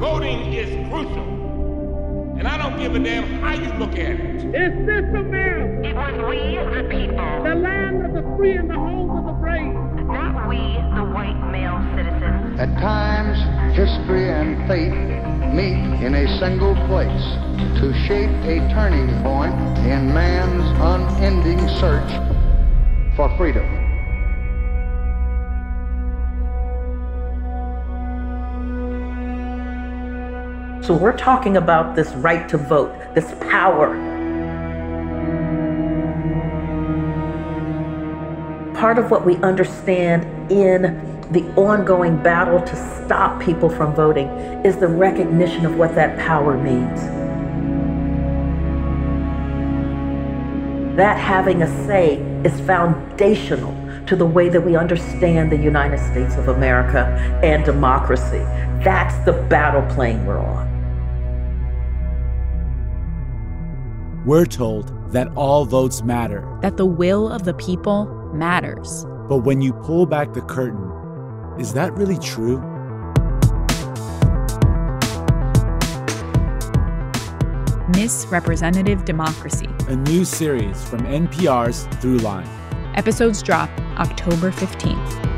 Voting is crucial. And I don't give a damn how you look at it. Is this America? It was we, the people. The land of the free and the home of the brave. Not we, the white male citizens. At times, history and fate meet in a single place to shape a turning point in man's unending search for freedom. So we're talking about this right to vote, this power. Part of what we understand in the ongoing battle to stop people from voting is the recognition of what that power means. That having a say is foundational to the way that we understand the United States of America and democracy. That's the battle plane we're on. We're told that all votes matter. That the will of the people matters. But when you pull back the curtain, is that really true? Misrepresentative Democracy. A new series from NPR's Throughline. Episodes drop October 15th.